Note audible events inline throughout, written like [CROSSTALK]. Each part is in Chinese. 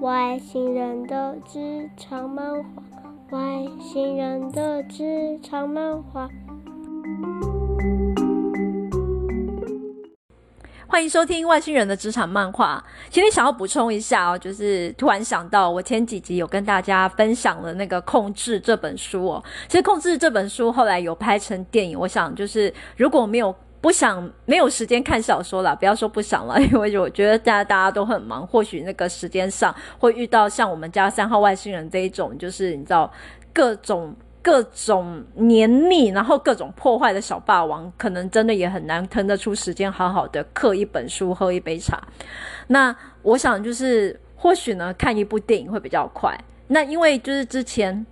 外星人的职场漫画，外星人的职场漫画。欢迎收听《外星人的职场漫画》。今天想要补充一下哦，就是突然想到，我前几集有跟大家分享了那个《控制》这本书哦。其实《控制》这本书后来有拍成电影，我想就是如果没有。不想没有时间看小说了，不要说不想了，[LAUGHS] 因为我觉得大家大家都很忙，或许那个时间上会遇到像我们家三号外星人这一种，就是你知道各种各种黏腻，然后各种破坏的小霸王，可能真的也很难腾得出时间好好的刻一本书，喝一杯茶。那我想就是或许呢，看一部电影会比较快。那因为就是之前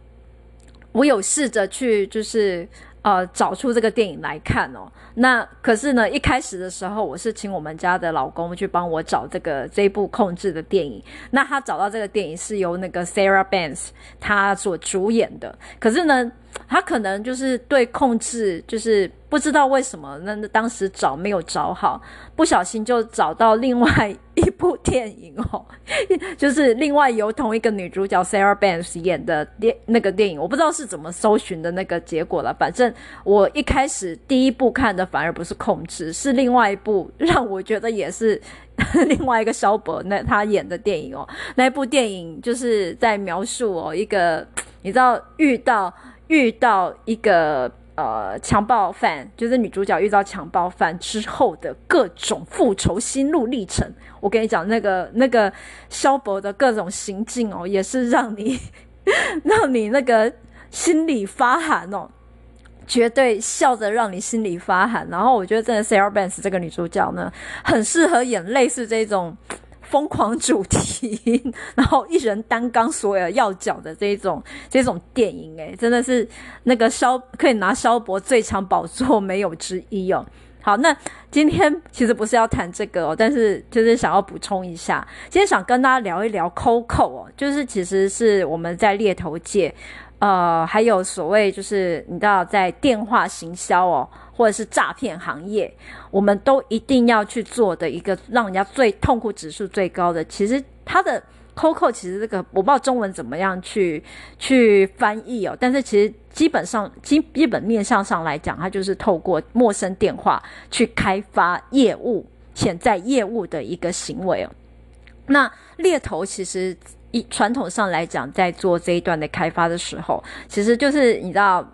我有试着去就是。呃，找出这个电影来看哦。那可是呢，一开始的时候，我是请我们家的老公去帮我找这个这部控制的电影。那他找到这个电影是由那个 Sarah Banks 他所主演的。可是呢，他可能就是对控制就是。不知道为什么，那当时找没有找好，不小心就找到另外一部电影哦，[LAUGHS] 就是另外由同一个女主角 Sarah Banks 演的电那个电影，我不知道是怎么搜寻的那个结果了。反正我一开始第一部看的反而不是控制，是另外一部让我觉得也是 [LAUGHS] 另外一个萧伯那他演的电影哦。那部电影就是在描述哦一个你知道遇到遇到一个。呃，强暴犯就是女主角遇到强暴犯之后的各种复仇心路历程。我跟你讲，那个那个萧伯的各种行径哦，也是让你 [LAUGHS] 让你那个心里发寒哦，绝对笑着让你心里发寒。然后我觉得，真的 Sarah Banks 这个女主角呢，很适合演类似这种。疯狂主题，[LAUGHS] 然后一人担纲所有要角的这种这种电影，诶，真的是那个肖可以拿肖博最强宝座没有之一哦。好，那今天其实不是要谈这个哦，但是就是想要补充一下，今天想跟大家聊一聊 COCO 哦，就是其实是我们在猎头界，呃，还有所谓就是你知道在电话行销哦。或者是诈骗行业，我们都一定要去做的一个让人家最痛苦指数最高的。其实它的 COCO 其实这个我不知道中文怎么样去去翻译哦，但是其实基本上基基本面向上来讲，它就是透过陌生电话去开发业务、潜在业务的一个行为哦。那猎头其实以传统上来讲，在做这一段的开发的时候，其实就是你知道。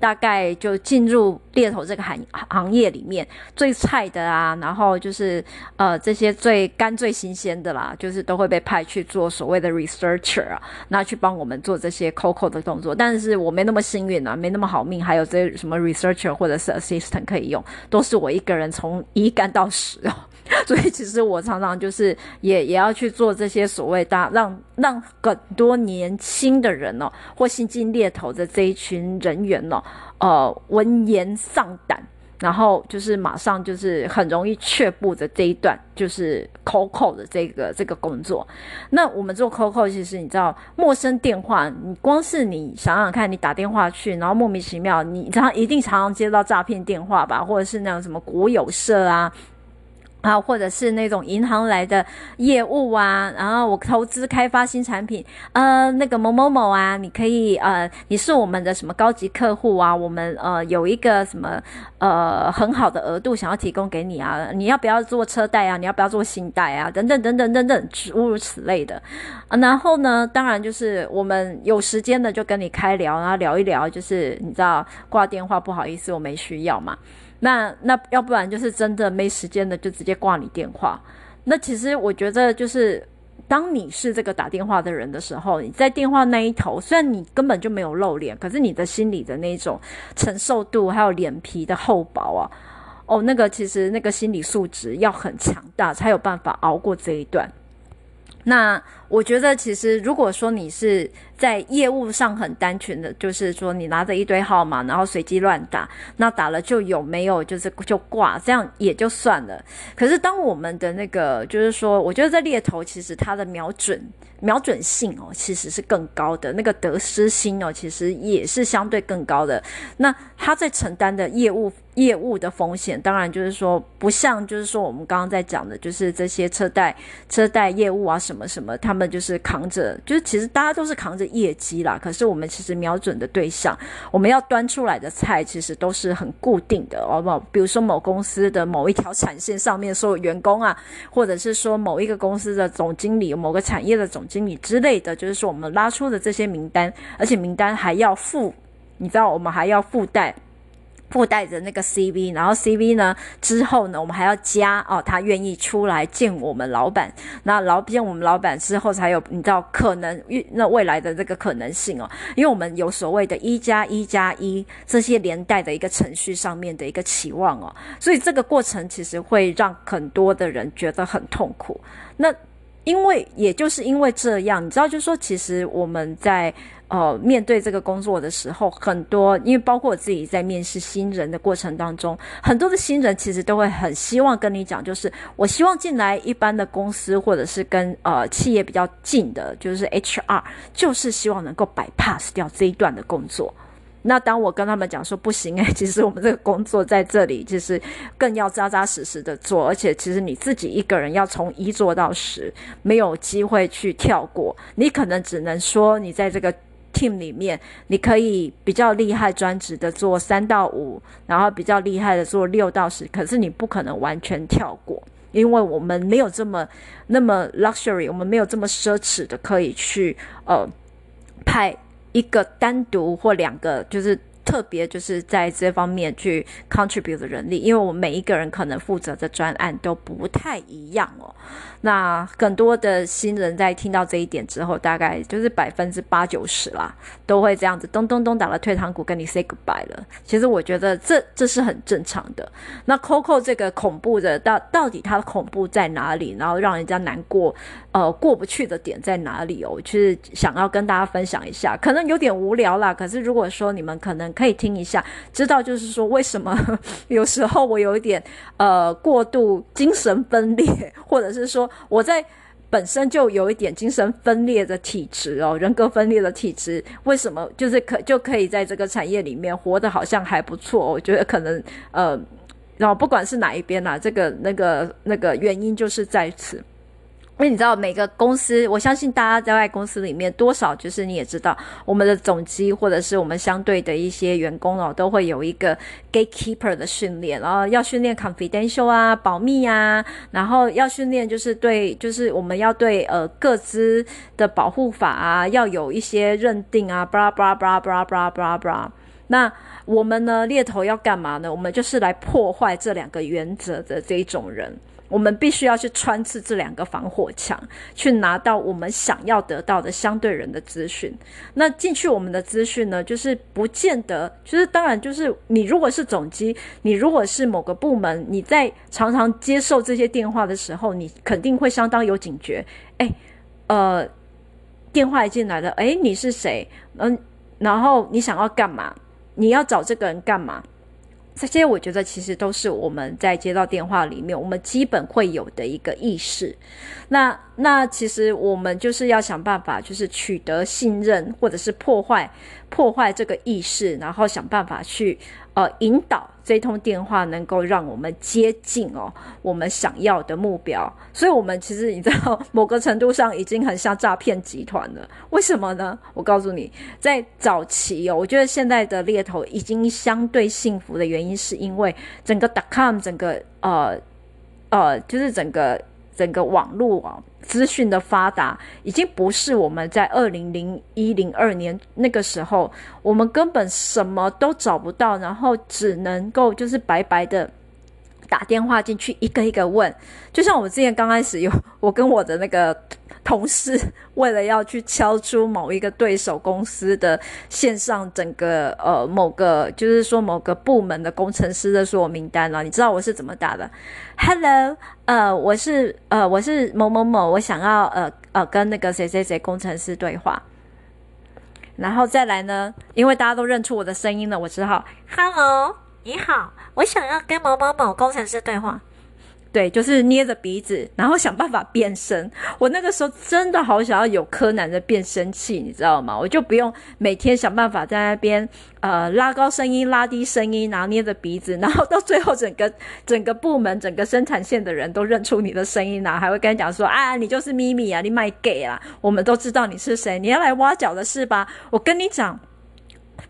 大概就进入猎头这个行行业里面最菜的啊，然后就是呃这些最干最新鲜的啦，就是都会被派去做所谓的 researcher 啊，那去帮我们做这些 COCO 的动作。但是我没那么幸运啊，没那么好命，还有这什么 researcher 或者是 assistant 可以用，都是我一个人从一干到十哦。[LAUGHS] 所以其实我常常就是也也要去做这些所谓大让让很多年轻的人哦，或新进猎头的这一群人员哦，呃，闻言丧胆，然后就是马上就是很容易却步的这一段，就是 COCO 的这个这个工作。那我们做 COCO，其实你知道，陌生电话，你光是你想想看，你打电话去，然后莫名其妙，你常一定常常接到诈骗电话吧，或者是那种什么国有社啊。啊，或者是那种银行来的业务啊，然后我投资开发新产品，呃，那个某某某啊，你可以呃，你是我们的什么高级客户啊，我们呃有一个什么呃很好的额度想要提供给你啊，你要不要做车贷啊？你要不要做信贷啊？等等等等等等，诸如此类的。啊，然后呢，当然就是我们有时间的就跟你开聊，然后聊一聊，就是你知道挂电话不好意思，我没需要嘛。那那要不然就是真的没时间的，就直接挂你电话。那其实我觉得，就是当你是这个打电话的人的时候，你在电话那一头，虽然你根本就没有露脸，可是你的心里的那种承受度，还有脸皮的厚薄啊，哦，那个其实那个心理素质要很强大，才有办法熬过这一段。那我觉得，其实如果说你是在业务上很单纯的，就是说你拿着一堆号码，然后随机乱打，那打了就有没有，就是就挂，这样也就算了。可是当我们的那个，就是说，我觉得这猎头，其实它的瞄准瞄准性哦，其实是更高的，那个得失心哦，其实也是相对更高的。那他在承担的业务。业务的风险，当然就是说，不像就是说我们刚刚在讲的，就是这些车贷车贷业务啊，什么什么，他就是扛着，就是其实大家都是扛着业绩啦。可是我们其实瞄准的对象，我们要端出来的菜，其实都是很固定的，哦不好？比如说某公司的某一条产线上面所有员工啊，或者是说某一个公司的总经理、某个产业的总经理之类的，就是说我们拉出的这些名单，而且名单还要附，你知道，我们还要附带。附带着那个 CV，然后 CV 呢之后呢，我们还要加哦，他愿意出来见我们老板。那老见我们老板之后，才有你知道可能那未来的这个可能性哦，因为我们有所谓的一加一加一这些连带的一个程序上面的一个期望哦，所以这个过程其实会让很多的人觉得很痛苦。那因为也就是因为这样，你知道，就是说其实我们在。呃，面对这个工作的时候，很多因为包括我自己在面试新人的过程当中，很多的新人其实都会很希望跟你讲，就是我希望进来一般的公司，或者是跟呃企业比较近的，就是 HR，就是希望能够 bypass 掉这一段的工作。那当我跟他们讲说不行诶，[LAUGHS] 其实我们这个工作在这里就是更要扎扎实实的做，而且其实你自己一个人要从一做到十，没有机会去跳过，你可能只能说你在这个。Team 里面，你可以比较厉害、专职的做三到五，然后比较厉害的做六到十。可是你不可能完全跳过，因为我们没有这么那么 luxury，我们没有这么奢侈的可以去呃派一个单独或两个，就是。特别就是在这方面去 contribute 的人力，因为我们每一个人可能负责的专案都不太一样哦。那更多的新人在听到这一点之后，大概就是百分之八九十啦，都会这样子咚咚咚打了退堂鼓，跟你 say goodbye 了。其实我觉得这这是很正常的。那 Coco 这个恐怖的到到底它的恐怖在哪里？然后让人家难过呃过不去的点在哪里哦？我就是想要跟大家分享一下，可能有点无聊啦。可是如果说你们可能。可以听一下，知道就是说为什么 [LAUGHS] 有时候我有一点呃过度精神分裂，[LAUGHS] 或者是说我在本身就有一点精神分裂的体质哦，人格分裂的体质，为什么就是可就可以在这个产业里面活得好像还不错？我觉得可能呃，然后不管是哪一边啦，这个那个那个原因就是在此。因为你知道，每个公司，我相信大家在外公司里面，多少就是你也知道，我们的总机或者是我们相对的一些员工哦，都会有一个 gatekeeper 的训练，然后要训练 confidential 啊，保密啊，然后要训练就是对，就是我们要对呃各资的保护法啊，要有一些认定啊，blah blah blah blah blah blah blah。那我们呢，猎头要干嘛呢？我们就是来破坏这两个原则的这一种人。我们必须要去穿刺这两个防火墙，去拿到我们想要得到的相对人的资讯。那进去我们的资讯呢，就是不见得，就是当然就是你如果是总机，你如果是某个部门，你在常常接受这些电话的时候，你肯定会相当有警觉。诶，呃，电话一进来了，诶，你是谁？嗯，然后你想要干嘛？你要找这个人干嘛？这些我觉得其实都是我们在接到电话里面，我们基本会有的一个意识。那那其实我们就是要想办法，就是取得信任，或者是破坏破坏这个意识，然后想办法去。呃，引导这通电话能够让我们接近哦，我们想要的目标。所以，我们其实你知道，某个程度上已经很像诈骗集团了。为什么呢？我告诉你，在早期哦，我觉得现在的猎头已经相对幸福的原因，是因为整个 .com 整个呃呃，就是整个整个网络啊。资讯的发达已经不是我们在二零零一零二年那个时候，我们根本什么都找不到，然后只能够就是白白的打电话进去，一个一个问。就像我之前刚开始有我跟我的那个。同事为了要去敲出某一个对手公司的线上整个呃某个就是说某个部门的工程师的所有名单了，你知道我是怎么打的？Hello，呃，我是呃我是某某某，我想要呃呃跟那个谁谁谁工程师对话，然后再来呢，因为大家都认出我的声音了，我只好 Hello，你好，我想要跟某某某工程师对话。对，就是捏着鼻子，然后想办法变声。我那个时候真的好想要有柯南的变声器，你知道吗？我就不用每天想办法在那边呃拉高声音、拉低声音，然后捏着鼻子，然后到最后整个整个部门、整个生产线的人都认出你的声音然后，还会跟你讲说啊，你就是咪咪啊，你卖 gay 啊，我们都知道你是谁，你要来挖角的是吧？我跟你讲。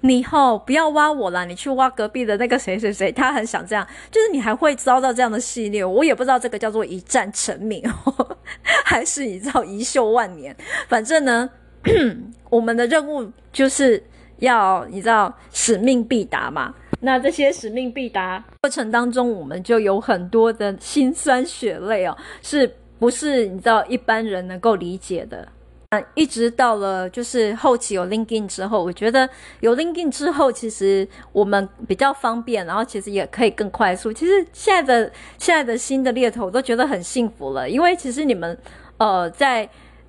你以后不要挖我啦，你去挖隔壁的那个谁谁谁，他很想这样，就是你还会遭到这样的系列，我也不知道这个叫做一战成名，[LAUGHS] 还是你知道遗臭万年。反正呢，[CLEARS THROAT] 我们的任务就是要你知道使命必达嘛。那这些使命必达过程当中，我们就有很多的辛酸血泪哦，是不是你知道一般人能够理解的？嗯，一直到了就是后期有 LinkedIn 之后，我觉得有 LinkedIn 之后，其实我们比较方便，然后其实也可以更快速。其实现在的现在的新的猎头都觉得很幸福了，因为其实你们呃在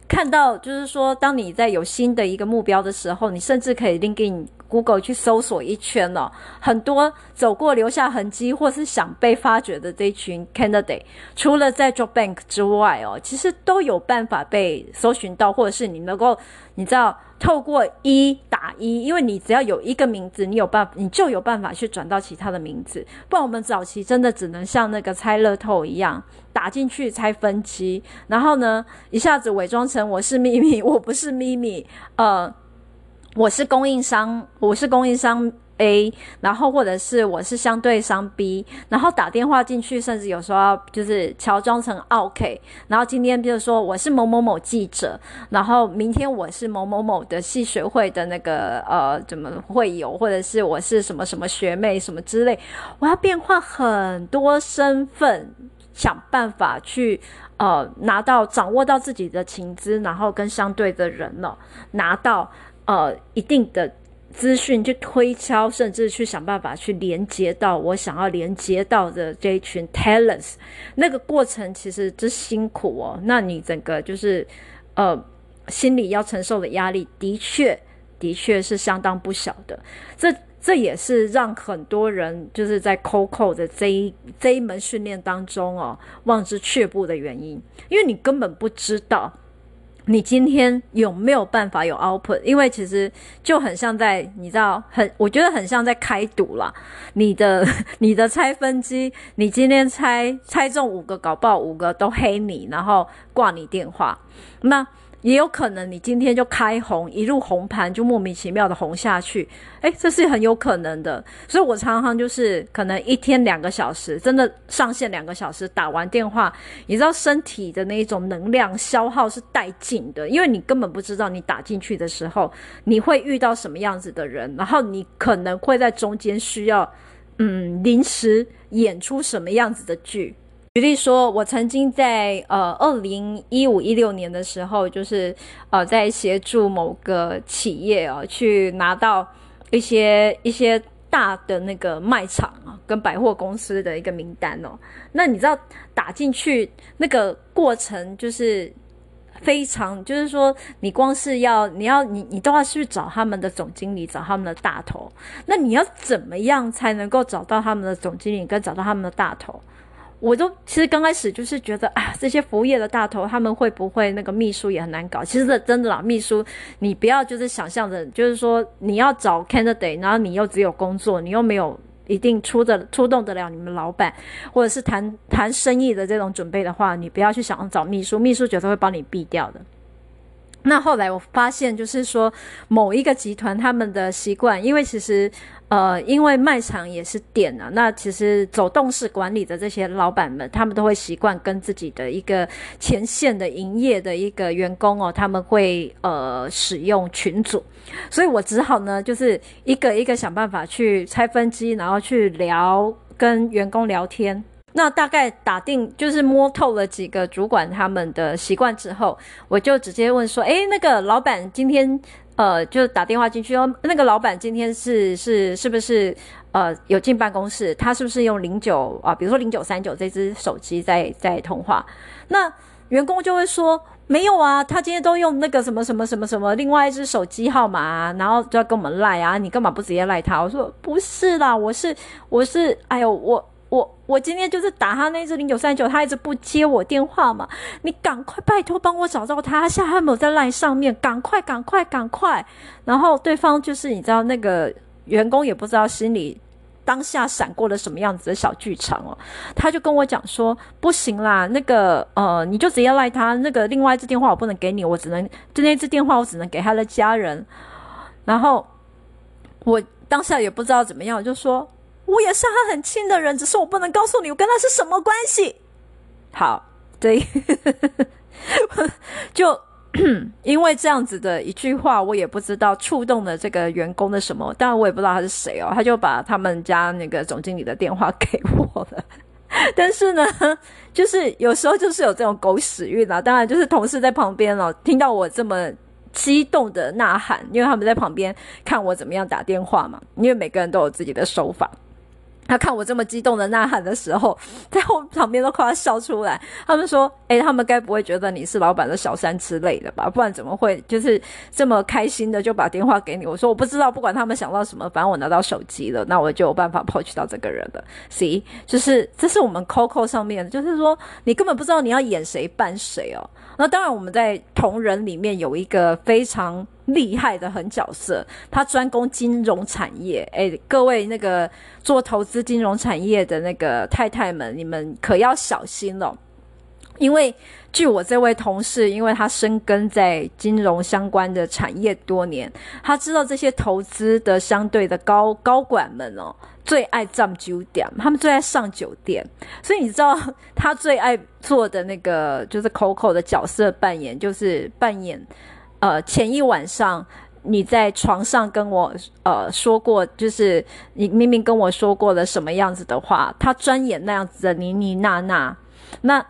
看到就是说，当你在有新的一个目标的时候，你甚至可以 l i n k i n Google 去搜索一圈哦，很多走过留下痕迹或是想被发掘的这一群 candidate，除了在 Job Bank 之外哦，其实都有办法被搜寻到，或者是你能够，你知道，透过一打一，因为你只要有一个名字，你有办，你就有办法去转到其他的名字。不然我们早期真的只能像那个猜乐透一样，打进去猜分期，然后呢，一下子伪装成我是秘密，我不是秘密，呃。我是供应商，我是供应商 A，然后或者是我是相对商 B，然后打电话进去，甚至有时候就是乔装成 OK，然后今天比如说我是某某某记者，然后明天我是某某某的系学会的那个呃怎么会有，或者是我是什么什么学妹什么之类，我要变换很多身份，想办法去呃拿到掌握到自己的情资，然后跟相对的人呢拿到。呃，一定的资讯去推敲，甚至去想办法去连接到我想要连接到的这一群 talents，那个过程其实之辛苦哦。那你整个就是呃，心里要承受的压力，的确的确是相当不小的。这这也是让很多人就是在 Coco 的这一这一门训练当中哦，望之却步的原因，因为你根本不知道。你今天有没有办法有 output？因为其实就很像在，你知道，很，我觉得很像在开赌啦。你的 [LAUGHS] 你的拆分机，你今天拆拆中五个，搞不好五个都黑你，然后挂你电话。那也有可能你今天就开红，一路红盘就莫名其妙的红下去，诶，这是很有可能的。所以我常常就是可能一天两个小时，真的上线两个小时，打完电话，你知道身体的那一种能量消耗是殆尽的，因为你根本不知道你打进去的时候你会遇到什么样子的人，然后你可能会在中间需要嗯临时演出什么样子的剧。举例说，我曾经在呃二零一五一六年的时候，就是呃在协助某个企业啊，去拿到一些一些大的那个卖场啊，跟百货公司的一个名单哦。那你知道打进去那个过程就是非常，就是说你光是要你要你你都要去找他们的总经理，找他们的大头。那你要怎么样才能够找到他们的总经理，跟找到他们的大头？我都其实刚开始就是觉得啊，这些服务业的大头他们会不会那个秘书也很难搞？其实真的啦，秘书你不要就是想象着，就是说你要找 candidate，然后你又只有工作，你又没有一定出的出动得了你们老板，或者是谈谈生意的这种准备的话，你不要去想找秘书，秘书绝对会帮你毙掉的。那后来我发现，就是说某一个集团他们的习惯，因为其实。呃，因为卖场也是店啊，那其实走动式管理的这些老板们，他们都会习惯跟自己的一个前线的营业的一个员工哦，他们会呃使用群组，所以我只好呢，就是一个一个想办法去拆分机，然后去聊跟员工聊天。那大概打定就是摸透了几个主管他们的习惯之后，我就直接问说：“诶，那个老板今天。”呃，就打电话进去哦。那个老板今天是是是不是呃有进办公室？他是不是用零九啊？比如说零九三九这支手机在在通话？那员工就会说没有啊，他今天都用那个什么什么什么什么另外一支手机号码啊，然后就要跟我们赖啊。你干嘛不直接赖他？我说不是啦，我是我是，哎呦我我我今天就是打他那支零九三九，他一直不接我电话嘛，你赶快拜托帮我找到他，他现在还没有在 LINE 上面，赶快赶快赶快。然后对方就是你知道那个员工也不知道心里当下闪过了什么样子的小剧场哦，他就跟我讲说不行啦，那个呃你就直接赖他，那个另外一只电话我不能给你，我只能就那只电话我只能给他的家人。然后我当下也不知道怎么样，就说。我也是他很亲的人，只是我不能告诉你我跟他是什么关系。好，对，[LAUGHS] 就 [COUGHS] 因为这样子的一句话，我也不知道触动了这个员工的什么，当然我也不知道他是谁哦，他就把他们家那个总经理的电话给我了。[LAUGHS] 但是呢，就是有时候就是有这种狗屎运啊，当然就是同事在旁边哦，听到我这么激动的呐喊，因为他们在旁边看我怎么样打电话嘛，因为每个人都有自己的手法。他看我这么激动的呐喊的时候，在我旁边都快要笑出来。他们说：“诶、他们该不会觉得你是老板的小三之类的吧？不然怎么会就是这么开心的就把电话给你？”我说：“我不知道，不管他们想到什么，反正我拿到手机了，那我就有办法 approach 到这个人了。See，就是这是我们 COCO 上面，就是说你根本不知道你要演谁扮谁哦。那当然，我们在同人里面有一个非常。”厉害的很角色，他专攻金融产业。诶，各位那个做投资金融产业的那个太太们，你们可要小心了，因为据我这位同事，因为他深耕在金融相关的产业多年，他知道这些投资的相对的高高管们哦，最爱占酒店，他们最爱上酒店，所以你知道他最爱做的那个就是 Coco 的角色扮演，就是扮演。呃，前一晚上你在床上跟我呃说过，就是你明明跟我说过了什么样子的话，他专演那样子的妮妮娜娜。那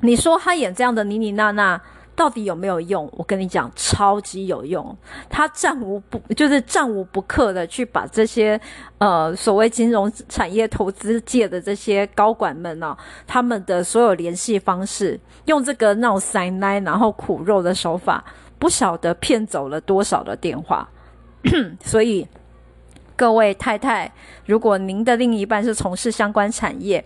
你说他演这样的妮妮娜娜到底有没有用？我跟你讲，超级有用。他战无不就是战无不克的去把这些呃所谓金融产业投资界的这些高管们呢、他们的所有联系方式，用这个闹塞奶然后苦肉的手法。不晓得骗走了多少的电话，[CLEARS THROAT] 所以各位太太，如果您的另一半是从事相关产业，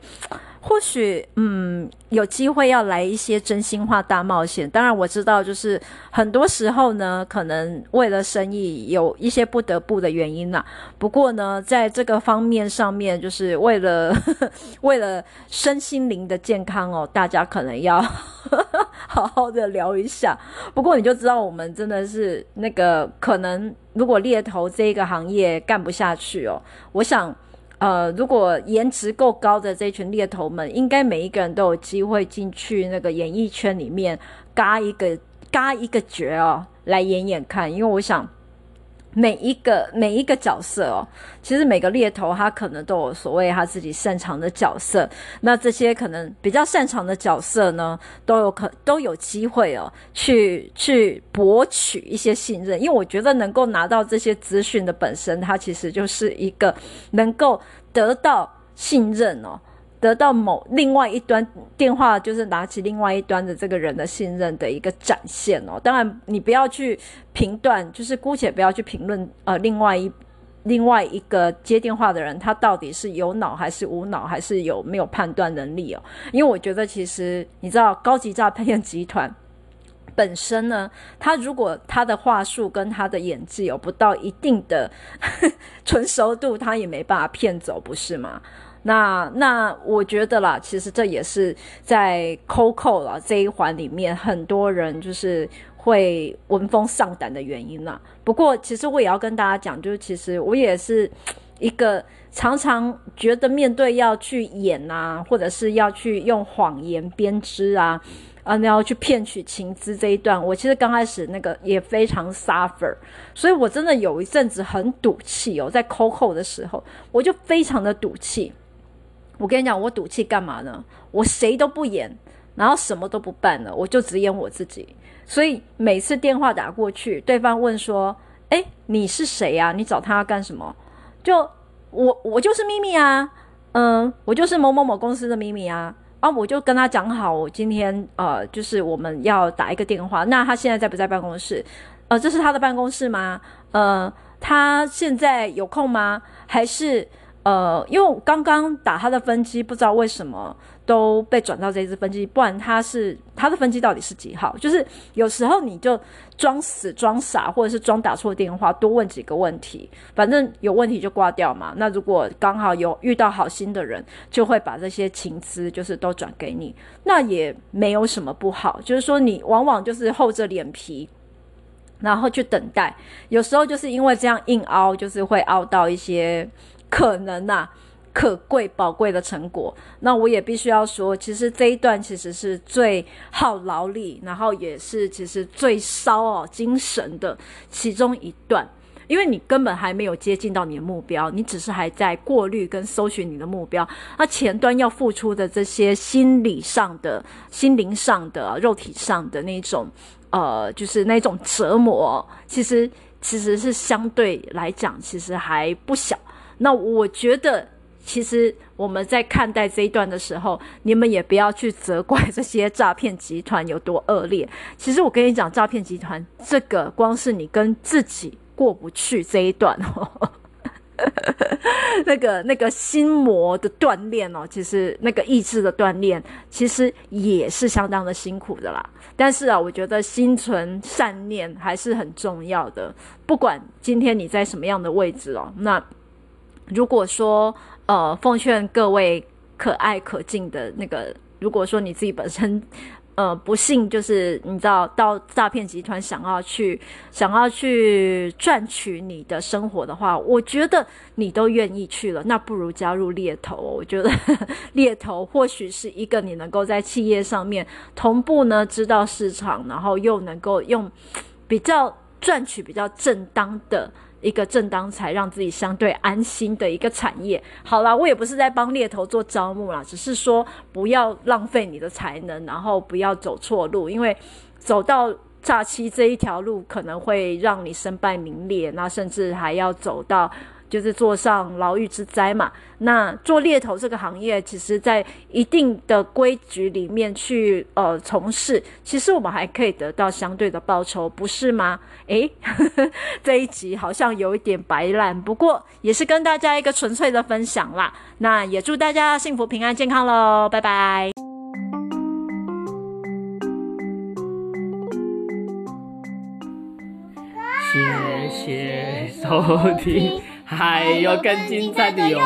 或许嗯有机会要来一些真心话大冒险。当然我知道，就是很多时候呢，可能为了生意有一些不得不的原因呐。不过呢，在这个方面上面，就是为了呵 [LAUGHS] 呵为了身心灵的健康哦，大家可能要呵 [LAUGHS] 呵好好的聊一下。不过你就知道，我们真的是那个可能，如果猎头这一个行业干不下去哦，我想。呃，如果颜值够高的这群猎头们，应该每一个人都有机会进去那个演艺圈里面，嘎一个嘎一个角哦，来演演看。因为我想。每一个每一个角色哦，其实每个猎头他可能都有所谓他自己擅长的角色。那这些可能比较擅长的角色呢，都有可都有机会哦，去去博取一些信任。因为我觉得能够拿到这些资讯的本身，它其实就是一个能够得到信任哦。得到某另外一端电话，就是拿起另外一端的这个人的信任的一个展现哦。当然，你不要去评断，就是姑且不要去评论呃，另外一另外一个接电话的人，他到底是有脑还是无脑，还是有没有判断能力哦。因为我觉得，其实你知道，高级诈骗集团本身呢，他如果他的话术跟他的演技有不到一定的 [LAUGHS] 纯熟度，他也没办法骗走，不是吗？那那我觉得啦，其实这也是在 COCO 啦这一环里面，很多人就是会闻风丧胆的原因啦。不过，其实我也要跟大家讲，就是其实我也是一个常常觉得面对要去演啊，或者是要去用谎言编织啊，啊，那要去骗取情资这一段，我其实刚开始那个也非常 suffer，所以我真的有一阵子很赌气哦，在 COCO 的时候，我就非常的赌气。我跟你讲，我赌气干嘛呢？我谁都不演，然后什么都不办了，我就只演我自己。所以每次电话打过去，对方问说：“诶，你是谁呀？你找他要干什么？”就我，我就是秘密啊，嗯，我就是某某某公司的秘密啊。啊，我就跟他讲好，我今天呃，就是我们要打一个电话。那他现在在不在办公室？呃，这是他的办公室吗？呃，他现在有空吗？还是？呃，因为刚刚打他的分机，不知道为什么都被转到这支分机，不然他是他的分机到底是几号？就是有时候你就装死装傻，或者是装打错电话，多问几个问题，反正有问题就挂掉嘛。那如果刚好有遇到好心的人，就会把这些情资就是都转给你，那也没有什么不好。就是说你往往就是厚着脸皮。然后去等待，有时候就是因为这样硬凹，就是会凹到一些可能呐、可贵宝贵的成果。那我也必须要说，其实这一段其实是最耗劳力，然后也是其实最烧哦精神的其中一段，因为你根本还没有接近到你的目标，你只是还在过滤跟搜寻你的目标。那前端要付出的这些心理上的、心灵上的、肉体上的那种。呃，就是那种折磨，其实其实是相对来讲，其实还不小。那我觉得，其实我们在看待这一段的时候，你们也不要去责怪这些诈骗集团有多恶劣。[LAUGHS] 其实我跟你讲，诈骗集团这个，光是你跟自己过不去这一段哦。[LAUGHS] 那个那个心魔的锻炼哦，其实那个意志的锻炼，其实也是相当的辛苦的啦。但是啊，我觉得心存善念还是很重要的。不管今天你在什么样的位置哦，那如果说呃，奉劝各位可爱可敬的那个，如果说你自己本身。[LAUGHS] 呃，不幸就是你知道，到诈骗集团想要去想要去赚取你的生活的话，我觉得你都愿意去了，那不如加入猎头。我觉得猎头或许是一个你能够在企业上面同步呢，知道市场，然后又能够用比较赚取比较正当的。一个正当才让自己相对安心的一个产业。好啦，我也不是在帮猎头做招募啦，只是说不要浪费你的才能，然后不要走错路，因为走到诈欺这一条路可能会让你身败名裂，那甚至还要走到。就是坐上牢狱之灾嘛。那做猎头这个行业，其实在一定的规矩里面去呃从事，其实我们还可以得到相对的报酬，不是吗？诶，[LAUGHS] 这一集好像有一点白烂，不过也是跟大家一个纯粹的分享啦。那也祝大家幸福、平安、健康喽，拜拜。谢谢收听。还有更精彩的哟！